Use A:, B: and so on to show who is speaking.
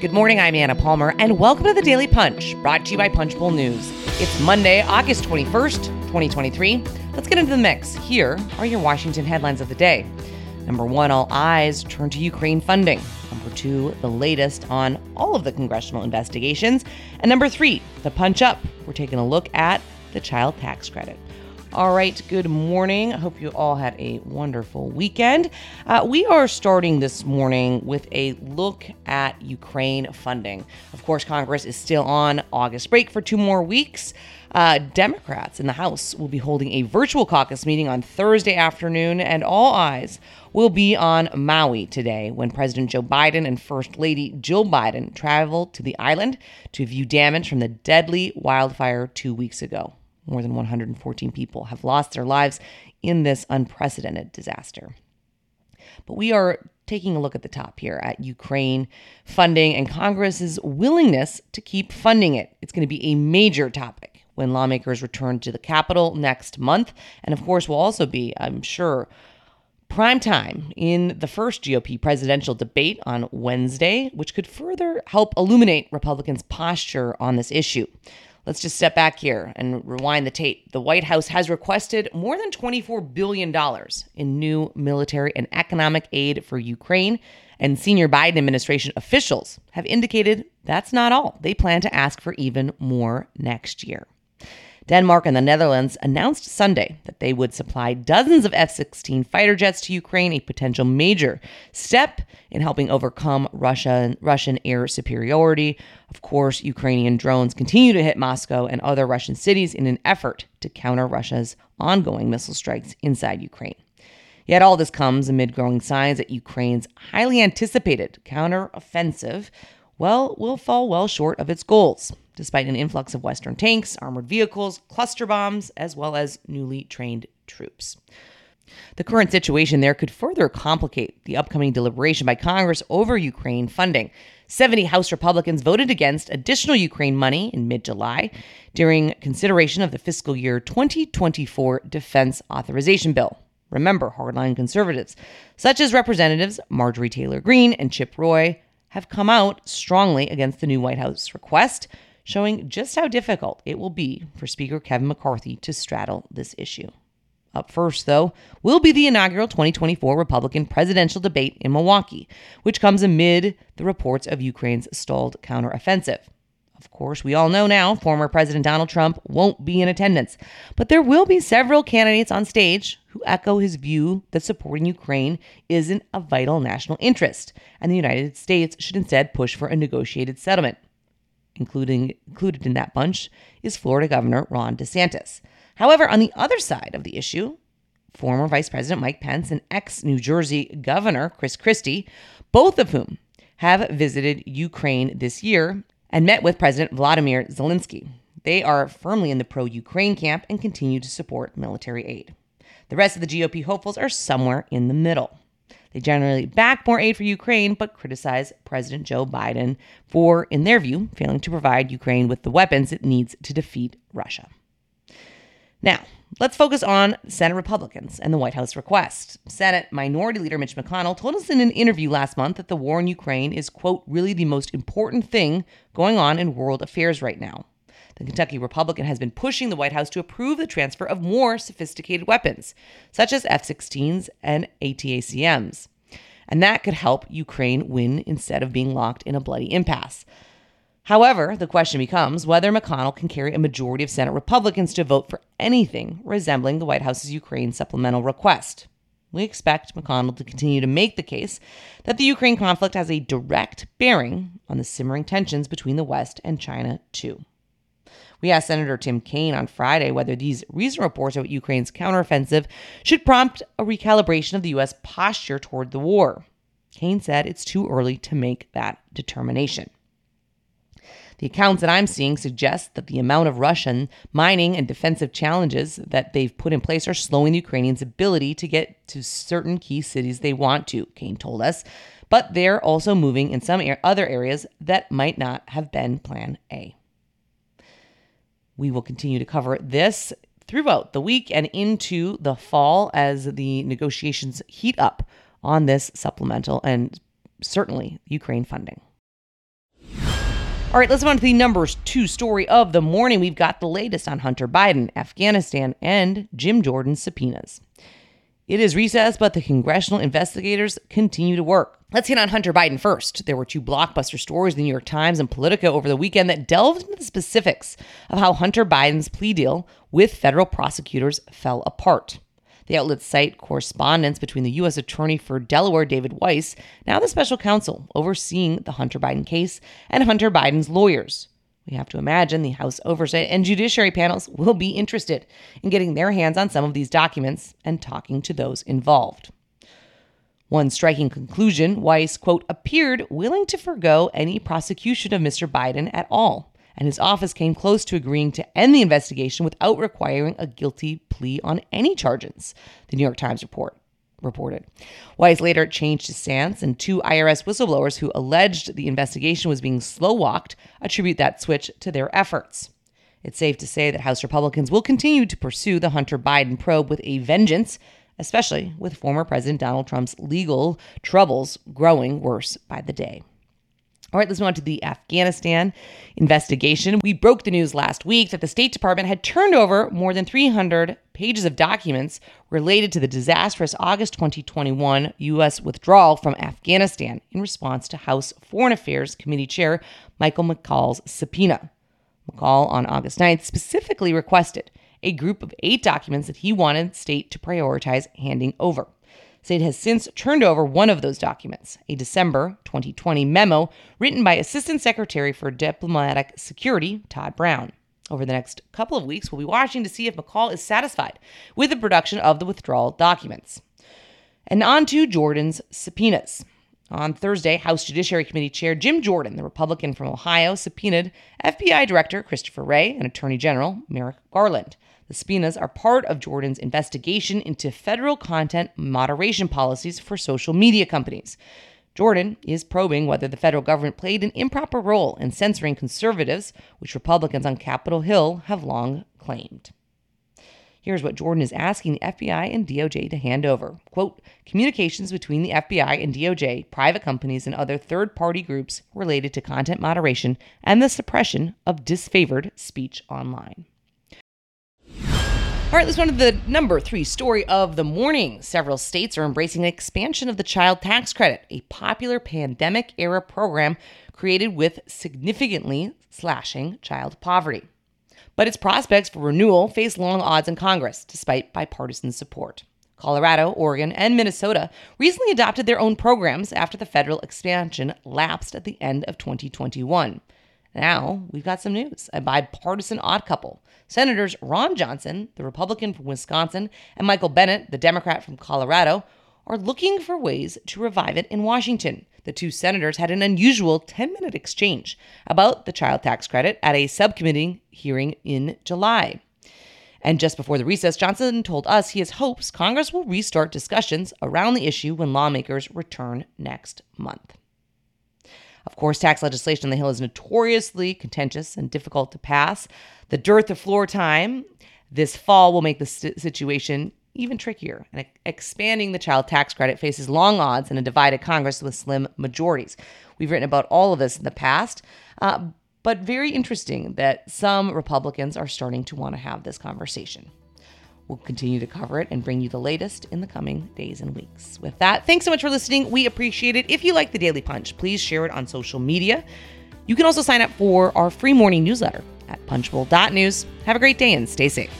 A: Good morning, I'm Anna Palmer, and welcome to the Daily Punch, brought to you by Punchbowl News. It's Monday, August 21st, 2023. Let's get into the mix. Here are your Washington headlines of the day. Number one, all eyes turn to Ukraine funding. Number two, the latest on all of the congressional investigations. And number three, the punch up. We're taking a look at the child tax credit. All right, good morning. I hope you all had a wonderful weekend. Uh, we are starting this morning with a look at Ukraine funding. Of course, Congress is still on August break for two more weeks. Uh, Democrats in the House will be holding a virtual caucus meeting on Thursday afternoon, and all eyes will be on Maui today when President Joe Biden and First Lady Jill Biden travel to the island to view damage from the deadly wildfire two weeks ago. More than 114 people have lost their lives in this unprecedented disaster. But we are taking a look at the top here at Ukraine funding and Congress's willingness to keep funding it. It's going to be a major topic when lawmakers return to the Capitol next month. And of course, will also be, I'm sure, prime time in the first GOP presidential debate on Wednesday, which could further help illuminate Republicans' posture on this issue. Let's just step back here and rewind the tape. The White House has requested more than $24 billion in new military and economic aid for Ukraine, and senior Biden administration officials have indicated that's not all. They plan to ask for even more next year. Denmark and the Netherlands announced Sunday that they would supply dozens of F 16 fighter jets to Ukraine, a potential major step in helping overcome Russia, Russian air superiority. Of course, Ukrainian drones continue to hit Moscow and other Russian cities in an effort to counter Russia's ongoing missile strikes inside Ukraine. Yet all this comes amid growing signs that Ukraine's highly anticipated counteroffensive well will fall well short of its goals despite an influx of Western tanks, armored vehicles, cluster bombs, as well as newly trained troops. The current situation there could further complicate the upcoming deliberation by Congress over Ukraine funding. 70 House Republicans voted against additional Ukraine money in mid July during consideration of the fiscal year 2024 defense authorization bill. Remember, hardline conservatives, such as Representatives Marjorie Taylor Greene and Chip Roy, have come out strongly against the new White House request, showing just how difficult it will be for Speaker Kevin McCarthy to straddle this issue. Up first, though, will be the inaugural 2024 Republican presidential debate in Milwaukee, which comes amid the reports of Ukraine's stalled counteroffensive. Of course, we all know now former President Donald Trump won't be in attendance, but there will be several candidates on stage who echo his view that supporting Ukraine isn't a vital national interest, and the United States should instead push for a negotiated settlement including included in that bunch is Florida Governor Ron DeSantis. However, on the other side of the issue, former Vice President Mike Pence and ex New Jersey Governor Chris Christie, both of whom have visited Ukraine this year and met with President Vladimir Zelensky. They are firmly in the pro Ukraine camp and continue to support military aid. The rest of the GOP hopefuls are somewhere in the middle. They generally back more aid for Ukraine, but criticize President Joe Biden for, in their view, failing to provide Ukraine with the weapons it needs to defeat Russia. Now, let's focus on Senate Republicans and the White House request. Senate Minority Leader Mitch McConnell told us in an interview last month that the war in Ukraine is, quote, really the most important thing going on in world affairs right now. The Kentucky Republican has been pushing the White House to approve the transfer of more sophisticated weapons, such as F 16s and ATACMs. And that could help Ukraine win instead of being locked in a bloody impasse. However, the question becomes whether McConnell can carry a majority of Senate Republicans to vote for anything resembling the White House's Ukraine supplemental request. We expect McConnell to continue to make the case that the Ukraine conflict has a direct bearing on the simmering tensions between the West and China, too. We asked Senator Tim Kaine on Friday whether these recent reports about Ukraine's counteroffensive should prompt a recalibration of the U.S. posture toward the war. Kaine said it's too early to make that determination. The accounts that I'm seeing suggest that the amount of Russian mining and defensive challenges that they've put in place are slowing the Ukrainians' ability to get to certain key cities they want to, Kaine told us. But they're also moving in some other areas that might not have been Plan A. We will continue to cover this throughout the week and into the fall as the negotiations heat up on this supplemental and certainly Ukraine funding. All right, let's move on to the numbers two story of the morning. We've got the latest on Hunter Biden, Afghanistan, and Jim Jordan's subpoenas. It is recess, but the congressional investigators continue to work. Let's hit on Hunter Biden first. There were two blockbuster stories in the New York Times and Politico over the weekend that delved into the specifics of how Hunter Biden's plea deal with federal prosecutors fell apart. The outlet cite correspondence between the U.S. Attorney for Delaware, David Weiss, now the special counsel overseeing the Hunter Biden case, and Hunter Biden's lawyers. We have to imagine the House Oversight and Judiciary panels will be interested in getting their hands on some of these documents and talking to those involved. One striking conclusion Weiss, quote, appeared willing to forego any prosecution of Mr. Biden at all and his office came close to agreeing to end the investigation without requiring a guilty plea on any charges, the New York Times report reported. Weiss later changed his stance, and two IRS whistleblowers who alleged the investigation was being slow walked attribute that switch to their efforts. It's safe to say that House Republicans will continue to pursue the Hunter Biden probe with a vengeance, especially with former President Donald Trump's legal troubles growing worse by the day. All right, let's move on to the Afghanistan investigation. We broke the news last week that the State Department had turned over more than 300 pages of documents related to the disastrous August 2021 U.S. withdrawal from Afghanistan in response to House Foreign Affairs Committee Chair Michael McCaul's subpoena. McCaul, on August 9th, specifically requested a group of eight documents that he wanted state to prioritize handing over. State has since turned over one of those documents, a December 2020 memo written by Assistant Secretary for Diplomatic Security Todd Brown. Over the next couple of weeks, we'll be watching to see if McCaul is satisfied with the production of the withdrawal documents. And on to Jordan's subpoenas. On Thursday, House Judiciary Committee Chair Jim Jordan, the Republican from Ohio, subpoenaed FBI Director Christopher Wray and Attorney General Merrick Garland. The subpoenas are part of Jordan's investigation into federal content moderation policies for social media companies. Jordan is probing whether the federal government played an improper role in censoring conservatives, which Republicans on Capitol Hill have long claimed. Here's what Jordan is asking the FBI and DOJ to hand over. Quote, communications between the FBI and DOJ, private companies, and other third party groups related to content moderation and the suppression of disfavored speech online. All right, let's go to the number three story of the morning. Several states are embracing an expansion of the child tax credit, a popular pandemic era program created with significantly slashing child poverty. But its prospects for renewal face long odds in Congress, despite bipartisan support. Colorado, Oregon, and Minnesota recently adopted their own programs after the federal expansion lapsed at the end of 2021. Now we've got some news a bipartisan odd couple. Senators Ron Johnson, the Republican from Wisconsin, and Michael Bennet, the Democrat from Colorado, are looking for ways to revive it in Washington. The two senators had an unusual 10 minute exchange about the child tax credit at a subcommittee hearing in July. And just before the recess, Johnson told us he has hopes Congress will restart discussions around the issue when lawmakers return next month. Of course, tax legislation on the Hill is notoriously contentious and difficult to pass. The dearth of floor time this fall will make the situation even trickier. And expanding the child tax credit faces long odds in a divided Congress with slim majorities. We've written about all of this in the past, uh, but very interesting that some Republicans are starting to want to have this conversation. We'll continue to cover it and bring you the latest in the coming days and weeks. With that, thanks so much for listening. We appreciate it. If you like the Daily Punch, please share it on social media. You can also sign up for our free morning newsletter at punchbowl.news. Have a great day and stay safe.